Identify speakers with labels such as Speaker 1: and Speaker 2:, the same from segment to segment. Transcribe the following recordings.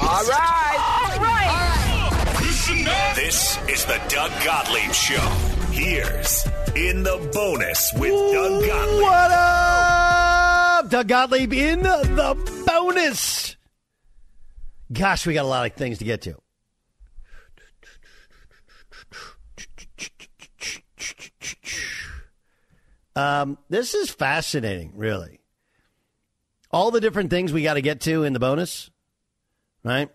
Speaker 1: All right. All right. This is the Doug Gottlieb Show. Here's In the Bonus with Doug Gottlieb.
Speaker 2: What up? Doug Gottlieb in the bonus. Gosh, we got a lot of things to get to. Um, this is fascinating, really. All the different things we got to get to in the bonus, right?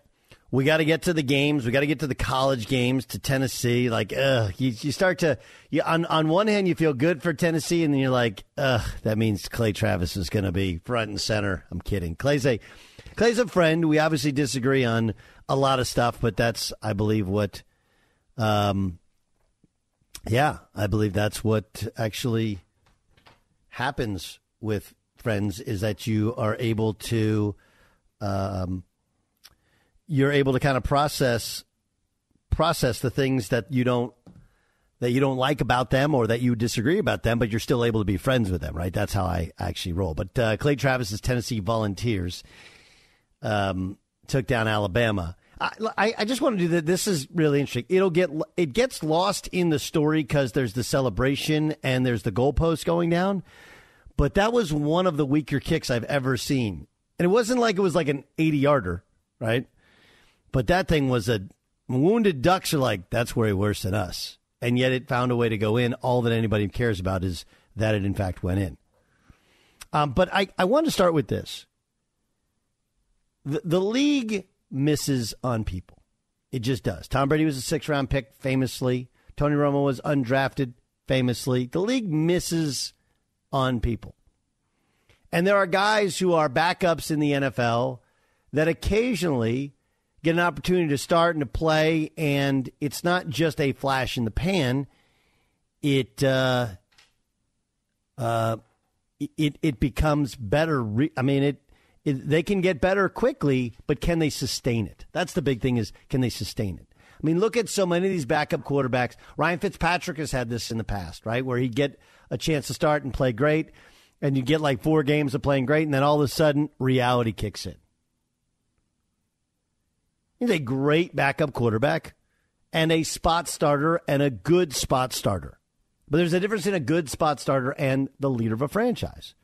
Speaker 2: We got to get to the games. We got to get to the college games to Tennessee. Like, ugh, you, you start to, you, on, on one hand, you feel good for Tennessee, and then you're like, ugh, that means Clay Travis is going to be front and center. I'm kidding. Clay's a, Clay's a friend. We obviously disagree on a lot of stuff, but that's, I believe, what, um, yeah, I believe that's what actually happens with friends is that you are able to, um, you're able to kind of process process the things that you don't that you don't like about them or that you disagree about them, but you're still able to be friends with them, right? That's how I actually roll. But uh, Clay Travis's Tennessee Volunteers um, took down Alabama. I, I, just want to do that. This is really interesting. It'll get it gets lost in the story because there's the celebration and there's the goalpost going down. But that was one of the weaker kicks I've ever seen, and it wasn't like it was like an 80 yarder, right? But that thing was a wounded ducks are like, that's way worse than us. And yet it found a way to go in. All that anybody cares about is that it in fact went in. Um, but I, I want to start with this. The, the league misses on people. It just does. Tom Brady was a six round pick famously. Tony Romo was undrafted famously. The league misses on people. And there are guys who are backups in the NFL that occasionally get an opportunity to start and to play, and it's not just a flash in the pan. It uh, uh, it it becomes better. Re- I mean, it, it they can get better quickly, but can they sustain it? That's the big thing: is can they sustain it? I mean, look at so many of these backup quarterbacks. Ryan Fitzpatrick has had this in the past, right, where he'd get a chance to start and play great, and you get like four games of playing great, and then all of a sudden reality kicks in. He's a great backup quarterback and a spot starter and a good spot starter. But there's a difference in a good spot starter and the leader of a franchise.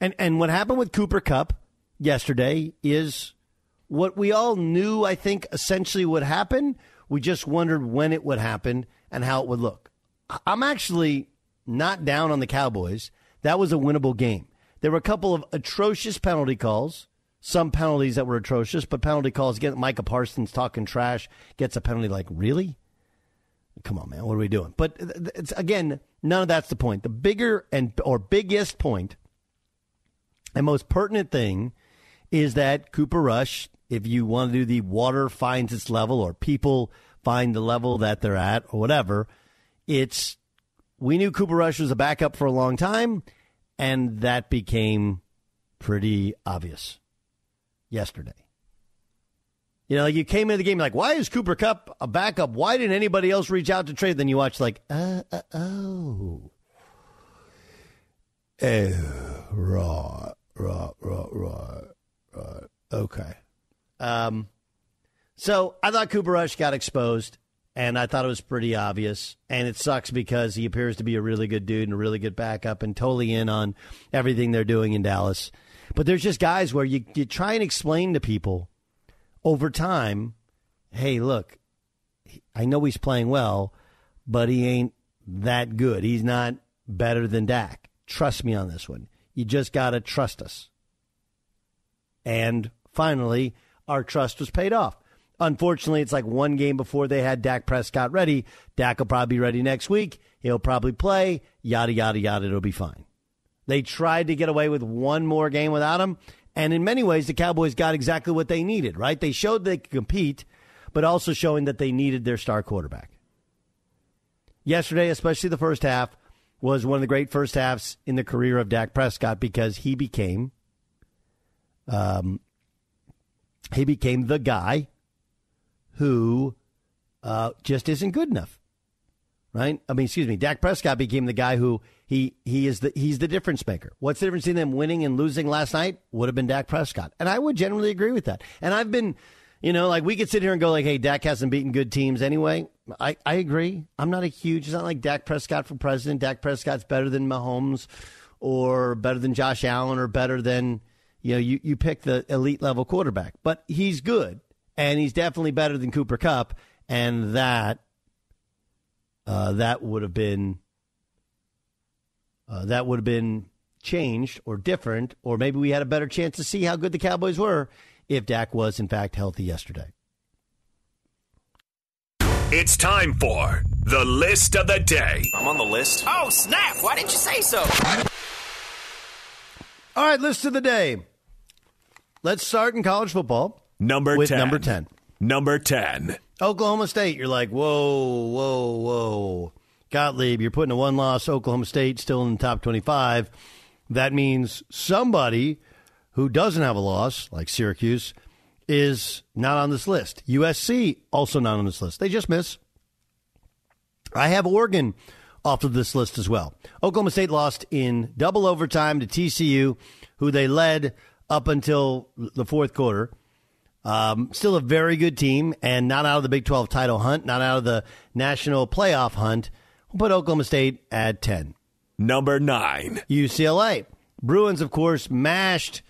Speaker 2: And and what happened with Cooper Kupp yesterday is what we all knew, I think, essentially would happen. We just wondered when it would happen and how it would look. I'm actually not down on the Cowboys. That was a winnable game. There were a couple of atrocious penalty calls, some penalties that were atrocious, but penalty calls. Get Micah Parsons talking trash, gets a penalty like, really? Come on, man, what are we doing? But it's, again, none of that's the point. The bigger and or biggest point and most pertinent thing is that Cooper Rush, if you want to do the water finds its level or people find the level that they're at or whatever, it's we knew Cooper Rush was a backup for a long time, and that became pretty obvious yesterday. You know, you came into the game like, why is Cooper Kupp a backup? Why didn't anybody else reach out to trade? Then you watch like, uh, uh oh, oh, right, right, right, right, right. Okay. Um, so I thought Cooper Rush got exposed, and I thought it was pretty obvious. And it sucks because he appears to be a really good dude and a really good backup, and totally in on everything they're doing in Dallas. But there's just guys where you, you try and explain to people over time, hey, look, I know he's playing well, but he ain't that good. He's not better than Dak. Trust me on this one. You just got to trust us. And finally, our trust was paid off. Unfortunately, it's like one game before they had Dak Prescott ready. Dak will probably be ready next week. He'll probably play. Yada, yada, yada. It'll be fine. They tried to get away with one more game without him, and in many ways, the Cowboys got exactly what they needed, right? They showed they could compete, but also showing that they needed their star quarterback. Yesterday, especially the first half, was one of the great first halves in the career of Dak Prescott because he became um, he became the guy who uh, just isn't good enough, right? I mean, excuse me, Dak Prescott became the guy who he he is the he's the difference maker. What's the difference in them winning and losing last night? Would have been Dak Prescott, and I would generally agree with that. And I've been, you know, like we could sit here and go like, "Hey, Dak hasn't beaten good teams anyway." I I agree. I'm not a huge. It's not like Dak Prescott for president. Dak Prescott's better than Mahomes, or better than Josh Allen, or better than you know you you pick the elite level quarterback, but he's good, and he's definitely better than Cooper Kupp, and that uh, that would have been uh, that would have been changed or different, or maybe we had a better chance to see how good the Cowboys were if Dak was, in fact, healthy yesterday.
Speaker 1: It's time for the list of the day.
Speaker 3: I'm on the list.
Speaker 4: Oh, snap! Why didn't you say so?
Speaker 2: All right, list of the day. Let's start in college football.
Speaker 1: Number
Speaker 2: with
Speaker 1: 10.
Speaker 2: number 10.
Speaker 1: Number 10.
Speaker 2: Oklahoma State. You're like, whoa, whoa, whoa. Gottlieb, you're putting a one loss Oklahoma State still in the top 25. That means somebody who doesn't have a loss, like Syracuse, is not on this list. USC, also not on this list. They just miss. I have Oregon off of this list as well. Oklahoma State lost in double overtime to TCU, who they led up until the fourth quarter. Um, still a very good team and not out of the Big 12 title hunt, not out of the national playoff hunt. We'll put Oklahoma State at 10.
Speaker 1: Number 9.
Speaker 2: UCLA. Bruins, of course, mashed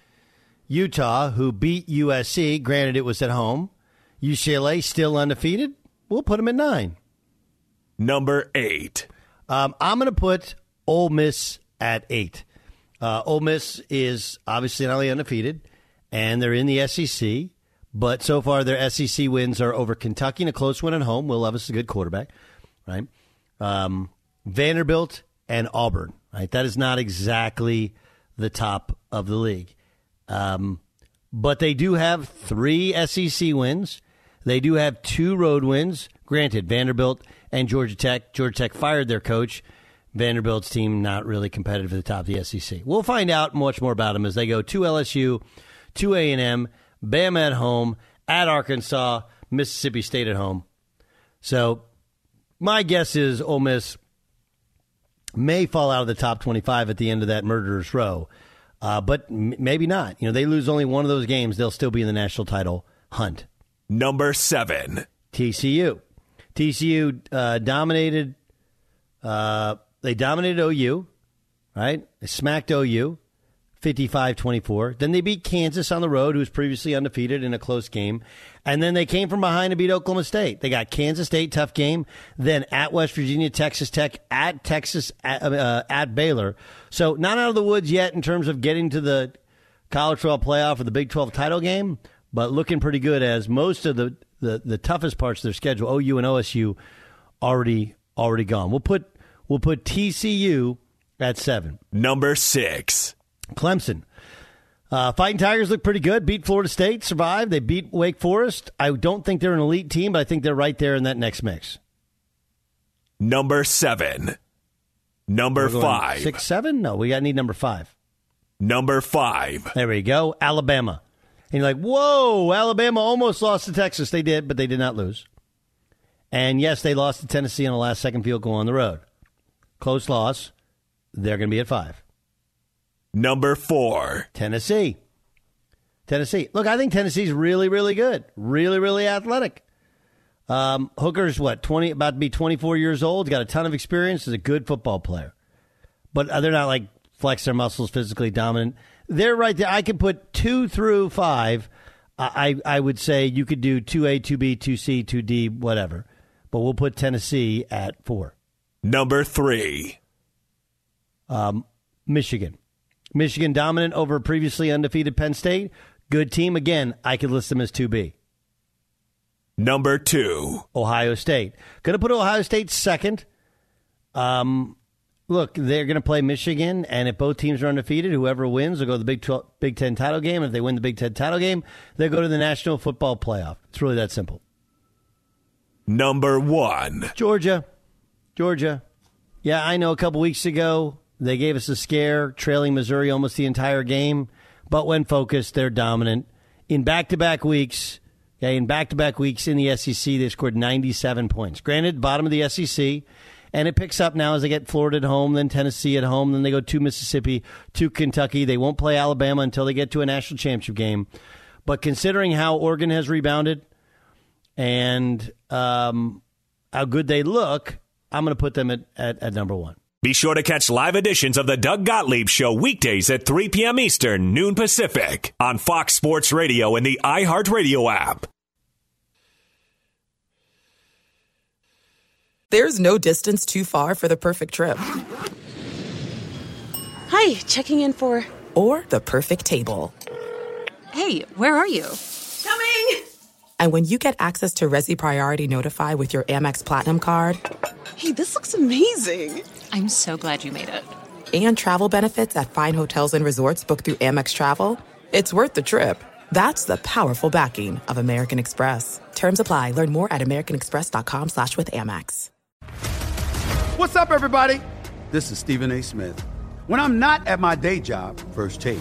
Speaker 2: Utah, who beat USC. Granted, it was at home. UCLA still undefeated. We'll put them at 9.
Speaker 1: Number 8.
Speaker 2: Um, I'm going to put Ole Miss at 8. Uh, Ole Miss is obviously not only undefeated, and they're in the SEC. But so far, their SEC wins are over Kentucky and a close one at home. Will Levis is a good quarterback, right? Um, Vanderbilt and Auburn, right? That is not exactly the top of the league. Um, but they do have three SEC wins. They do have two road wins. Granted, Vanderbilt and Georgia Tech. Georgia Tech fired their coach. Vanderbilt's team not really competitive at the top of the SEC. We'll find out much more about them as they go to LSU, to A&M, Bama at home, at Arkansas, Mississippi State at home. So my guess is Ole Miss may fall out of the top 25 at the end of that murderer's row, uh, but m- maybe not. You know, they lose only one of those games, they'll still be in the national title hunt.
Speaker 1: Number 7.
Speaker 2: TCU. TCU uh, dominated uh, they dominated OU, right? They smacked OU 55 24. Then they beat Kansas on the road, who was previously undefeated in a close game. And then they came from behind to beat Oklahoma State. They got Kansas State, tough game. Then at West Virginia, Texas Tech, at Texas, at, uh, at Baylor. So not out of the woods yet in terms of getting to the College 12 playoff or the Big 12 title game, but looking pretty good as most of the, the, the toughest parts of their schedule, OU and OSU, already already gone. We'll put we'll put TCU at seven.
Speaker 1: Number six.
Speaker 2: Clemson. Uh, Fighting Tigers look pretty good. Beat Florida State, survived. They beat Wake Forest. I don't think they're an elite team, but I think they're right there in that next mix.
Speaker 1: Number seven. Number five.
Speaker 2: Six, seven? No, we got need number five.
Speaker 1: Number five.
Speaker 2: There we go. Alabama. And you're like, whoa, Alabama almost lost to Texas. They did, but they did not lose. And yes, they lost to Tennessee on the last second field goal on the road. Close loss. They're going to be at five.
Speaker 1: Number four.
Speaker 2: Tennessee. Tennessee. Look, I think Tennessee's really, really good. Really, really athletic. Um, Hooker's what, 20, about to be 24 years old, He's got a ton of experience, is a good football player. But they're not like flex their muscles, physically dominant. They're right there. I could put two through five. I, I would say you could do 2A, 2B, 2C, 2D, whatever. But we'll put Tennessee at four.
Speaker 1: Number three.
Speaker 2: Um, Michigan. Michigan dominant over previously undefeated Penn State. Good team. Again, I could list them as 2B.
Speaker 1: Number two.
Speaker 2: Ohio State. Going to put Ohio State second. Um, look, they're going to play Michigan, and if both teams are undefeated, whoever wins will go to the Big 12, Big Ten title game. And if they win the Big Ten title game, they'll go to the National Football Playoff. It's really that simple.
Speaker 1: Number one.
Speaker 2: Georgia. Georgia. Yeah, I know a couple weeks ago they gave us a scare, trailing Missouri almost the entire game. But when focused, they're dominant. In back to back weeks, okay, in back to back weeks in the SEC, they scored 97 points. Granted, bottom of the SEC, and it picks up now as they get Florida at home, then Tennessee at home, then they go to Mississippi, to Kentucky. They won't play Alabama until they get to a national championship game. But considering how Oregon has rebounded and um, how good they look, I'm going to put them at, at, at number one.
Speaker 1: Be sure to catch live editions of the Doug Gottlieb Show weekdays at 3 p.m. Eastern, noon Pacific, on Fox Sports Radio and the iHeartRadio app.
Speaker 5: There's no distance too far for the perfect trip.
Speaker 3: Hi, checking in for.
Speaker 5: Or the perfect table.
Speaker 3: Hey, where are you?
Speaker 5: Coming! And when you get access to Resy Priority Notify with your Amex Platinum card.
Speaker 3: Hey, this looks amazing! I'm so glad you made it.
Speaker 5: And travel benefits at fine hotels and resorts booked through Amex Travel. It's worth the trip. That's the powerful backing of American Express. Terms apply. Learn more at americanexpress.com slash with Amex.
Speaker 6: What's up, everybody? This is Stephen A. Smith. When I'm not at my day job, First Take,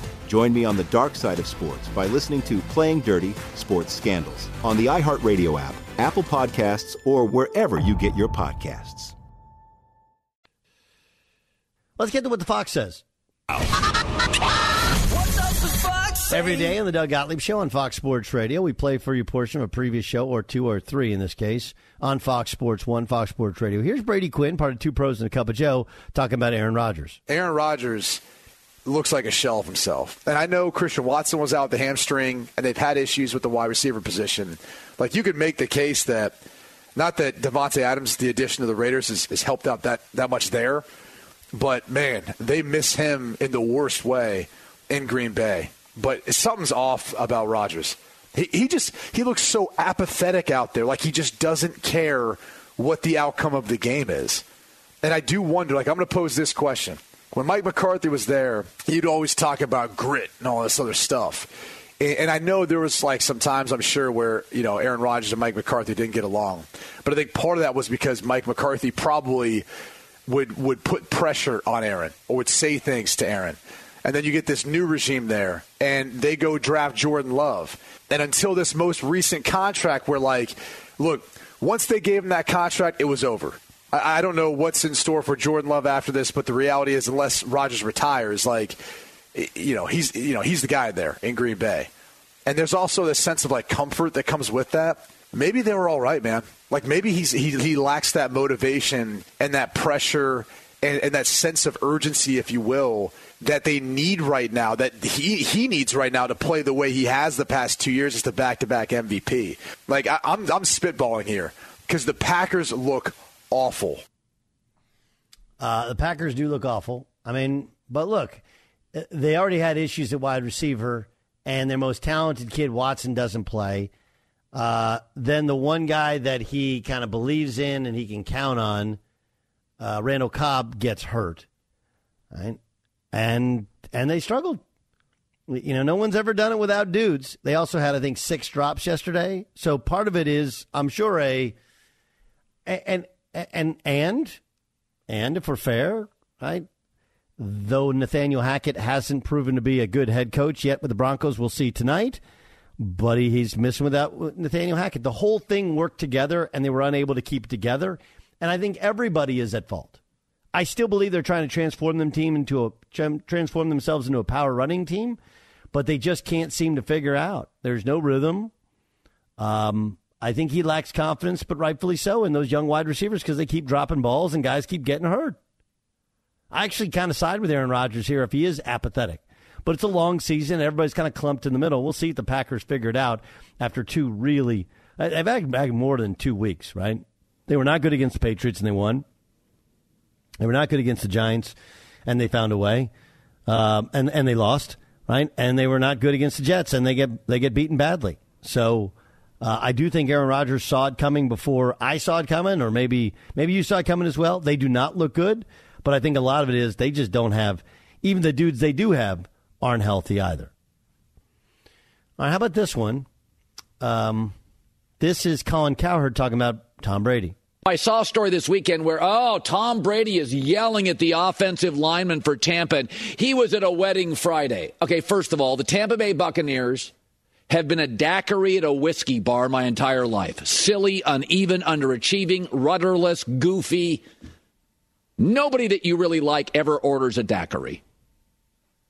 Speaker 7: Join me on the dark side of sports by listening to Playing Dirty Sports Scandals on the iHeartRadio app, Apple Podcasts, or wherever you get your podcasts.
Speaker 2: Let's get to what the Fox says. Every day on the Doug Gottlieb Show on Fox Sports Radio, we play for you a portion of a previous show, or two or three in this case, on Fox Sports 1, Fox Sports Radio. Here's Brady Quinn, part of Two Pros and a Cup of Joe, talking about Aaron Rodgers.
Speaker 8: Aaron Rodgers looks like a shell of himself. And I know Christian Watson was out with the hamstring, and they've had issues with the wide receiver position. Like, you could make the case that not that Davante Adams, the addition of the Raiders, has, has helped out that, that much there, but man, they miss him in the worst way in Green Bay. But something's off about Rodgers. He, he just he looks so apathetic out there, like he just doesn't care what the outcome of the game is. And I do wonder, like I'm going to pose this question: When Mike McCarthy was there, he'd always talk about grit and all this other stuff. And, I know there was like some times I'm sure where you know Aaron Rodgers and Mike McCarthy didn't get along, but I think part of that was because Mike McCarthy probably would would put pressure on Aaron or would say things to Aaron. And then you get this new regime there, and they go draft Jordan Love. And until this most recent contract, we're like, look, once they gave him that contract, it was over. I, don't know what's in store for Jordan Love after this, but the reality is, unless Rodgers retires, like, you know, he's you know he's the guy there in Green Bay. And there's also this sense of like comfort that comes with that. Maybe they were all right, man. Like maybe he's he, he lacks that motivation and that pressure and, and that sense of urgency, if you will, that they need right now, that he, he needs right now to play the way he has the past two years as the back to back MVP. Like, I, I'm, I'm spitballing here because the Packers look awful.
Speaker 2: Uh, the Packers do look awful. I mean, but look, they already had issues at wide receiver, and their most talented kid, Watson, doesn't play. Uh, then the one guy that he kind of believes in and he can count on, uh, Randall Cobb, gets hurt. Right? and and they struggled. You know, no one's ever done it without dudes. They also had, I think, six drops yesterday. So part of it is, I'm sure, a and and and and if we're fair, right? Though Nathaniel Hackett hasn't proven to be a good head coach yet with the Broncos, we'll see tonight. But he's missing without Nathaniel Hackett. The whole thing worked together, and they were unable to keep it together. And I think everybody is at fault. I still believe they're trying to transform them team into a transform themselves into a power running team, but they just can't seem to figure out. There's no rhythm. Um, I think he lacks confidence, but rightfully so in those young wide receivers because they keep dropping balls and guys keep getting hurt. I actually kind of side with Aaron Rodgers here if he is apathetic. But it's a long season. Everybody's kind of clumped in the middle. We'll see if the Packers figure it out after two really. They've had back more than two weeks, right? They were not good against the Patriots and they won. They were not good against the Giants, and they found a way, um, and and they lost, right? And they were not good against the Jets, and they get they get beaten badly. So. Uh, I do think Aaron Rodgers saw it coming before I saw it coming, or maybe maybe you saw it coming as well. They do not look good, but I think a lot of it is they just don't have. Even the dudes they do have aren't healthy either. All right, how about this one? Um, this is Colin Cowherd talking about Tom Brady.
Speaker 9: I saw a story this weekend where, oh, Tom Brady is yelling at the offensive lineman for Tampa. He was at a wedding Friday. Okay, first of all, the Tampa Bay Buccaneers have been a daiquiri at a whiskey bar my entire life. Silly, uneven, underachieving, rudderless, goofy. Nobody that you really like ever orders a daiquiri.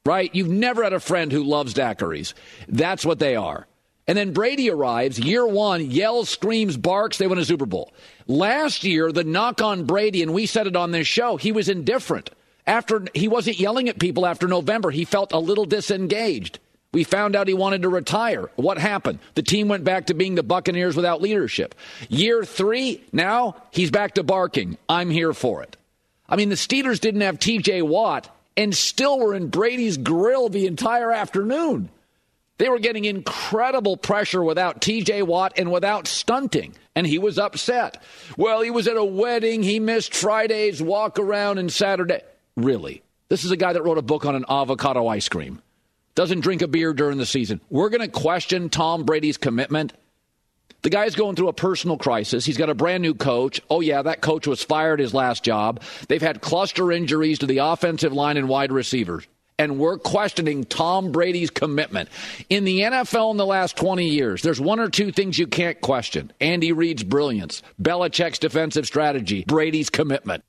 Speaker 9: Right? You've never had a friend who loves daiquiris. That's what they are. And then Brady arrives, year one, yells, screams, barks, they win a Super Bowl. Last year, the knock on Brady, and we said it on this show, he was indifferent. After he wasn't yelling at people after November, he felt a little disengaged. We found out he wanted to retire. What happened? The team went back to being the Buccaneers without leadership. Year three, now he's back to barking. I'm here for it. I mean, the Steelers didn't have TJ Watt and still were in Brady's grill the entire afternoon. They were getting incredible pressure without TJ Watt and without stunting, and he was upset. Well, he was at a wedding. He missed Friday's walk around and Saturday. Really? This is a guy that wrote a book on an avocado ice cream doesn't drink a beer during the season. We're going to question Tom Brady's commitment. The guy's going through a personal crisis. He's got a brand new coach. Oh, yeah, that coach was fired his last job. They've had cluster injuries to the offensive line and wide receivers. And we're questioning Tom Brady's commitment. In the NFL in the last 20 years, there's one or two things you can't question Andy Reid's brilliance, Belichick's defensive strategy, Brady's commitment.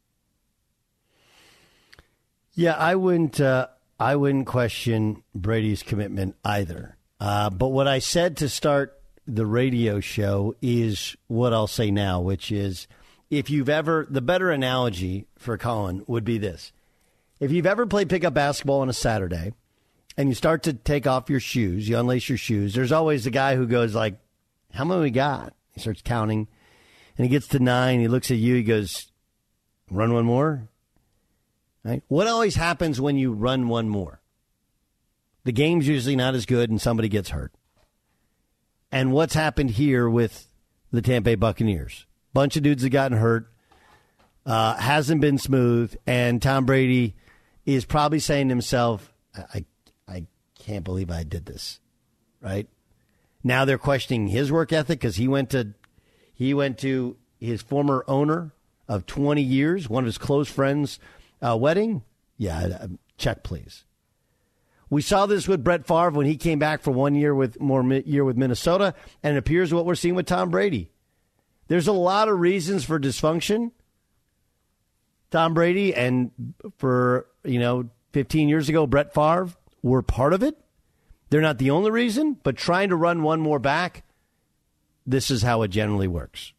Speaker 2: Yeah, I wouldn't. Uh, I wouldn't question Brady's commitment either. Uh, but what I said to start the radio show is what I'll say now, which is if you've ever, the better analogy for Colin would be this. If you've ever played pickup basketball on a Saturday and you start to take off your shoes, you unlace your shoes, there's always the guy who goes like, how many we got? He starts counting and he gets to nine. He looks at you. He goes, run one more. Right? What always happens when you run one more? The game's usually not as good and somebody gets hurt. And what's happened here with the Tampa Bay Buccaneers? Bunch of dudes have gotten hurt. Uh, hasn't been smooth, and Tom Brady is probably saying to himself, I, I can't believe I did this. Right? Now they're questioning his work ethic because he went to he went to his former owner of 20 years, one of his close friends uh, wedding? Yeah, uh, check please. We saw this with Brett Favre when he came back for one year with more year with Minnesota, and it appears what we're seeing with Tom Brady. There's a lot of reasons for dysfunction. Tom Brady and for you know 15 years ago Brett Favre were part of it. They're not the only reason, but trying to run one more back, this is how it generally works.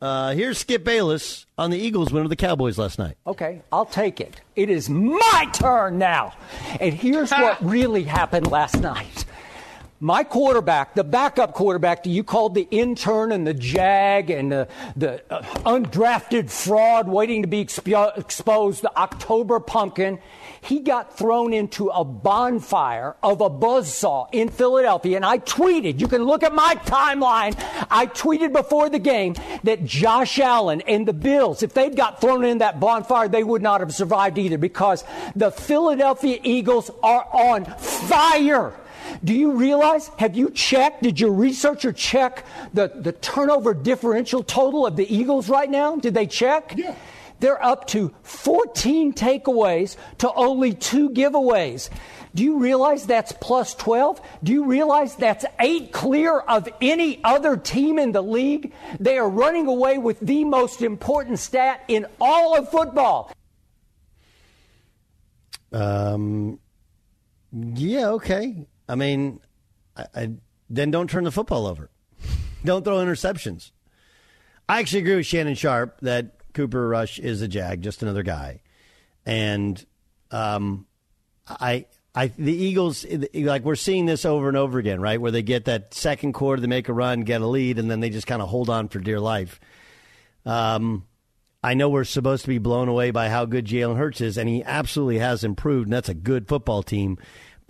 Speaker 2: Uh, here's Skip Bayless on the Eagles win of the Cowboys last night.
Speaker 10: Okay, I'll take it. It is my turn now. And here's what really happened last night. My quarterback, the backup quarterback that you called the intern and the jag and the, the uh, undrafted fraud waiting to be expo- exposed, the October pumpkin, he got thrown into a bonfire of a buzzsaw in Philadelphia. And I tweeted, you can look at my timeline. I tweeted before the game that Josh Allen and the Bills, if they'd got thrown in that bonfire, they would not have survived either because the Philadelphia Eagles are on fire. Do you realize? Have you checked? Did your researcher check the, the turnover differential total of the Eagles right now? Did they check? Yeah. They're up to 14 takeaways to only two giveaways. Do you realize that's plus 12? Do you realize that's eight clear of any other team in the league? They are running away with the most important stat in all of football.
Speaker 2: Um, yeah, okay. I mean, I, I, then don't turn the football over. don't throw interceptions. I actually agree with Shannon Sharpe that Cooper Rush is a jag, just another guy. And um, I, I, the Eagles, like we're seeing this over and over again, right? Where they get that second quarter, they make a run, get a lead, and then they just kind of hold on for dear life. Um, I know we're supposed to be blown away by how good Jalen Hurts is, and he absolutely has improved, and that's a good football team.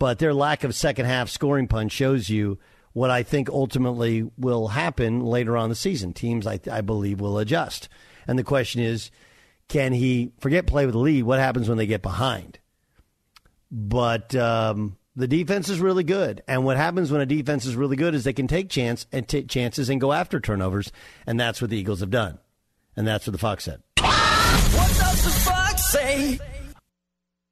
Speaker 2: But their lack of second half scoring punch shows you what I think ultimately will happen later on the season. Teams, I, I believe, will adjust. And the question is, can he forget play with the lead? What happens when they get behind? But um, the defense is really good, and what happens when a defense is really good is they can take chance and take chances and go after turnovers, and that's what the Eagles have done, and that's what the Fox said.
Speaker 1: What does the Fox say?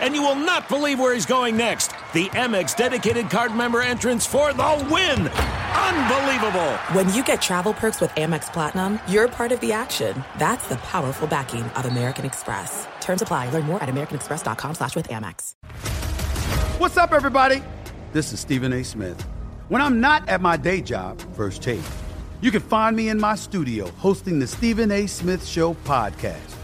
Speaker 11: And you will not believe where he's going next. The Amex dedicated card member entrance for the win! Unbelievable!
Speaker 5: When you get travel perks with Amex Platinum, you're part of the action. That's the powerful backing of American Express. Terms apply. Learn more at americanexpress.com slash with Amex.
Speaker 6: What's up, everybody? This is Stephen A. Smith. When I'm not at my day job, First Take, you can find me in my studio hosting the Stephen A. Smith Show podcast.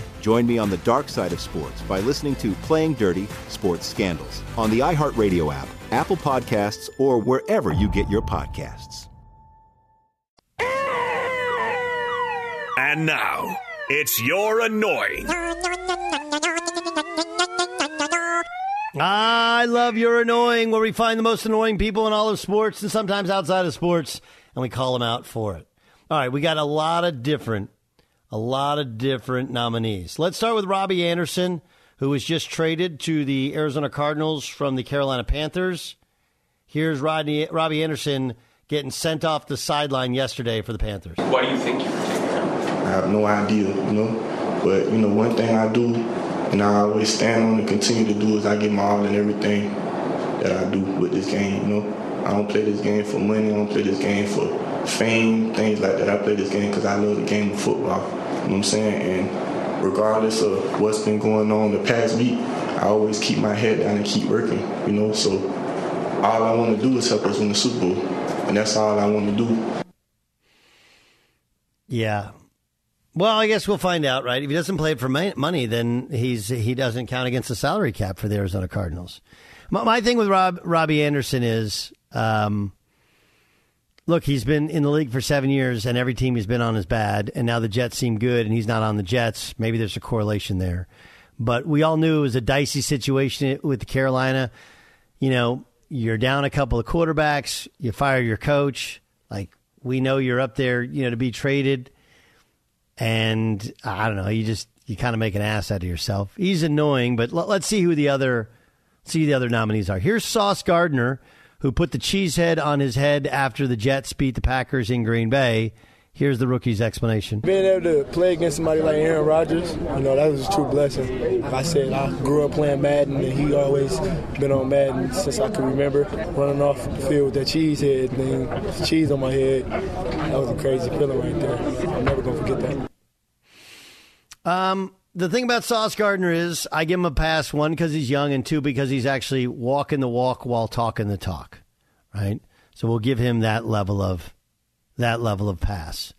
Speaker 7: Join me on the dark side of sports by listening to Playing Dirty Sports Scandals on the iHeartRadio app, Apple Podcasts, or wherever you get your podcasts.
Speaker 1: And now, it's your annoying.
Speaker 2: I love You're Annoying, where we find the most annoying people in all of sports and sometimes outside of sports, and we call them out for it. All right, we got a lot of different, a lot of different nominees. Let's start with Robbie Anderson, who was just traded to the Arizona Cardinals from the Carolina Panthers. Here's Rodney, Robbie Anderson getting sent off the sideline yesterday for the Panthers.
Speaker 12: Why do you think you were taken out? I have no idea, you know. But, you know, one thing I do and I always stand on and continue to do is I give my all in everything that I do with this game, you know. I don't play this game for money, I don't play this game for fame, things like that. I play this game because I love the game of football. You know what I'm saying? And regardless of what's been going on the past week, I always keep my head down and keep working, you know. So all I want to do is help us win the Super Bowl. And that's all I want to do.
Speaker 2: Yeah. Well, I guess we'll find out, right? If he doesn't play it for money, then he's he doesn't count against the salary cap for the Arizona Cardinals. My, my thing with Rob Robbie Anderson is, um, look, he's been in the league for seven years, and every team he's been on is bad, and now the Jets seem good, and he's not on the Jets. Maybe there's a correlation there, but we all knew it was a dicey situation with the Carolina. You know, you're down a couple of quarterbacks, you fire your coach. Like we know you're up there, you know, to be traded and I don't know, you just you kind of make an ass out of yourself. He's annoying, but let's see who the other see who the other nominees are. Here's Sauce Gardner, who put the cheese head on his head after the Jets beat the Packers in Green Bay. Here's the rookie's explanation.
Speaker 13: Being able to play against somebody like Aaron Rodgers, you know, that was a true blessing. Like I said, I grew up playing Madden, and he always been on Madden since I can remember. Running off the field with that cheese head thing, cheese on my head, that was a crazy feeling right there. I'm never going to forget
Speaker 2: that. Um, the thing about Sauce Gardner is I give him a pass, one, because he's young, and two, because he's actually walking the walk while talking the talk, right? So we'll give him that level of that level of pass.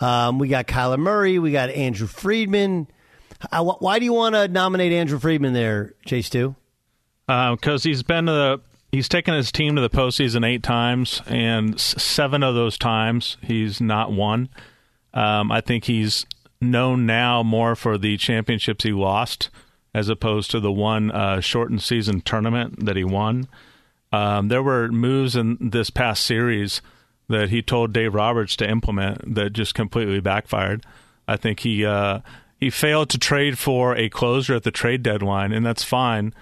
Speaker 2: Um, we got Kyler Murray. We got Andrew Friedman. Uh, why do you want to nominate Andrew Friedman there, Chase? Two?
Speaker 14: Because uh, he's been to the he's taken his team to the postseason eight times, and seven of those times he's not won. Um, I think he's known now more for the championships he lost as opposed to the one uh, shortened season tournament that he won. Um, there were moves in this past series that he told Dave Roberts to implement that just completely backfired. I think he uh, he failed to trade for a closer at the trade deadline, and that's fine.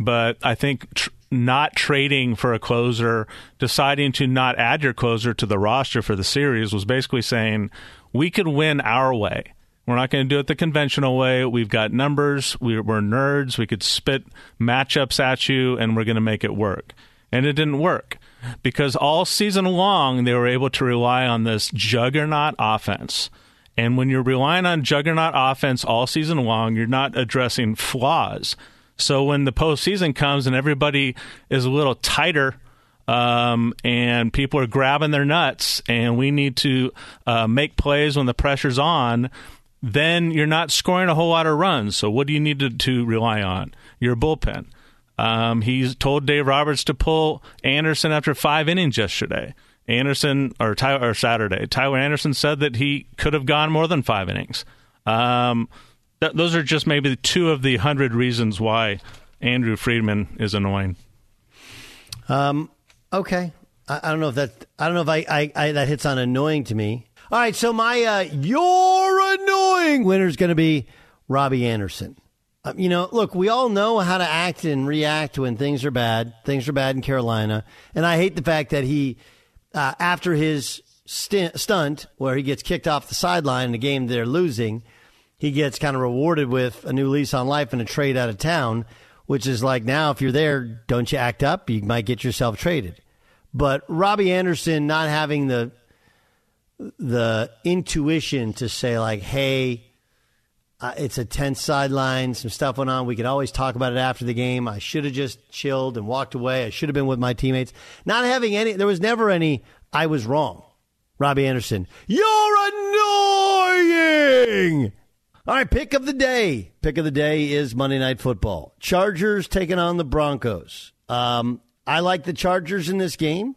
Speaker 14: But I think tr- not trading for a closer, deciding to not add your closer to the roster for the series, was basically saying we could win our way. We're not going to do it the conventional way. We've got numbers. We're, we're nerds. We could spit matchups at you, and we're going to make it work. And it didn't work because all season long they were able to rely on this juggernaut offense. And when you're relying on juggernaut offense all season long, you're not addressing flaws. So when the postseason comes and everybody is a little tighter um, and people are grabbing their nuts and we need to uh, make plays when the pressure's on, then you're not scoring a whole lot of runs. So what do you need to, to rely on? Your bullpen. Um, he's told Dave Roberts to pull Anderson after five innings yesterday. Anderson or, or Saturday, Tyler Anderson said that he could have gone more than five innings. Um, th- those are just maybe two of the hundred reasons why Andrew Friedman is annoying.
Speaker 2: Um, okay, I, I, don't know if that I don't know if I, I, I, that hits on annoying to me. All right, so my uh, you're annoying winner is going to be Robbie Anderson. Uh, you know, look, we all know how to act and react when things are bad. Things are bad in Carolina. And I hate the fact that he, uh, after his stint, stunt where he gets kicked off the sideline in a game they're losing, he gets kind of rewarded with a new lease on life and a trade out of town, which is like now, if you're there, don't you act up? You might get yourself traded. But Robbie Anderson not having the the intuition to say like, hey, uh, it's a tense sideline. Some stuff went on. We could always talk about it after the game. I should have just chilled and walked away. I should have been with my teammates. Not having any, there was never any, I was wrong. Robbie Anderson, you're annoying. All right, pick of the day. Pick of the day is Monday Night Football. Chargers taking on the Broncos. Um, I like the Chargers in this game.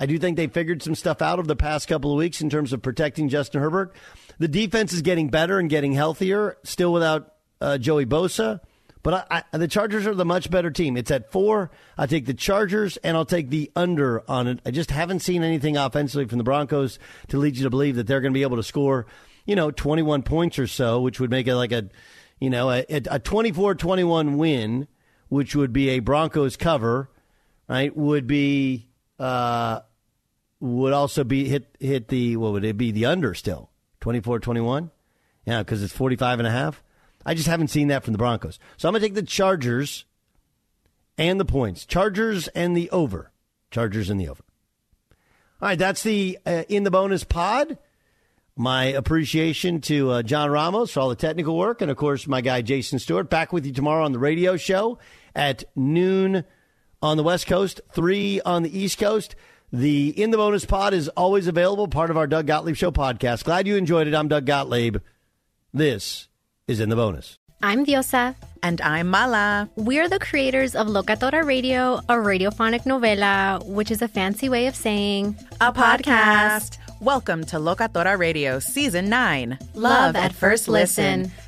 Speaker 2: I do think they figured some stuff out over the past couple of weeks in terms of protecting Justin Herbert. The defense is getting better and getting healthier, still without uh, Joey Bosa. But I, I, the Chargers are the much better team. It's at four. I take the Chargers and I'll take the under on it. I just haven't seen anything offensively from the Broncos to lead you to believe that they're going to be able to score, you know, 21 points or so, which would make it like a, you know, a, a 24-21 win, which would be a Broncos cover, right? Would be, uh, would also be hit, hit the, what would it be? The under still. 24 21? Yeah, because it's 45 and a half. I just haven't seen that from the Broncos. So I'm going to take the Chargers and the points. Chargers and the over. Chargers and the over. All right, that's the uh, in the bonus pod. My appreciation to uh, John Ramos for all the technical work, and of course, my guy Jason Stewart. Back with you tomorrow on the radio show at noon on the West Coast, 3 on the East Coast. The In the Bonus Pod is always available, part of our Doug Gottlieb Show podcast. Glad you enjoyed it. I'm Doug Gottlieb. This is In the Bonus.
Speaker 15: I'm Diosa.
Speaker 16: And I'm Mala.
Speaker 15: We're the creators of Locatora Radio, a radiophonic novela, which is a fancy way of saying
Speaker 16: a podcast. Welcome to Locatora Radio Season 9
Speaker 15: Love, Love at First listen. listen.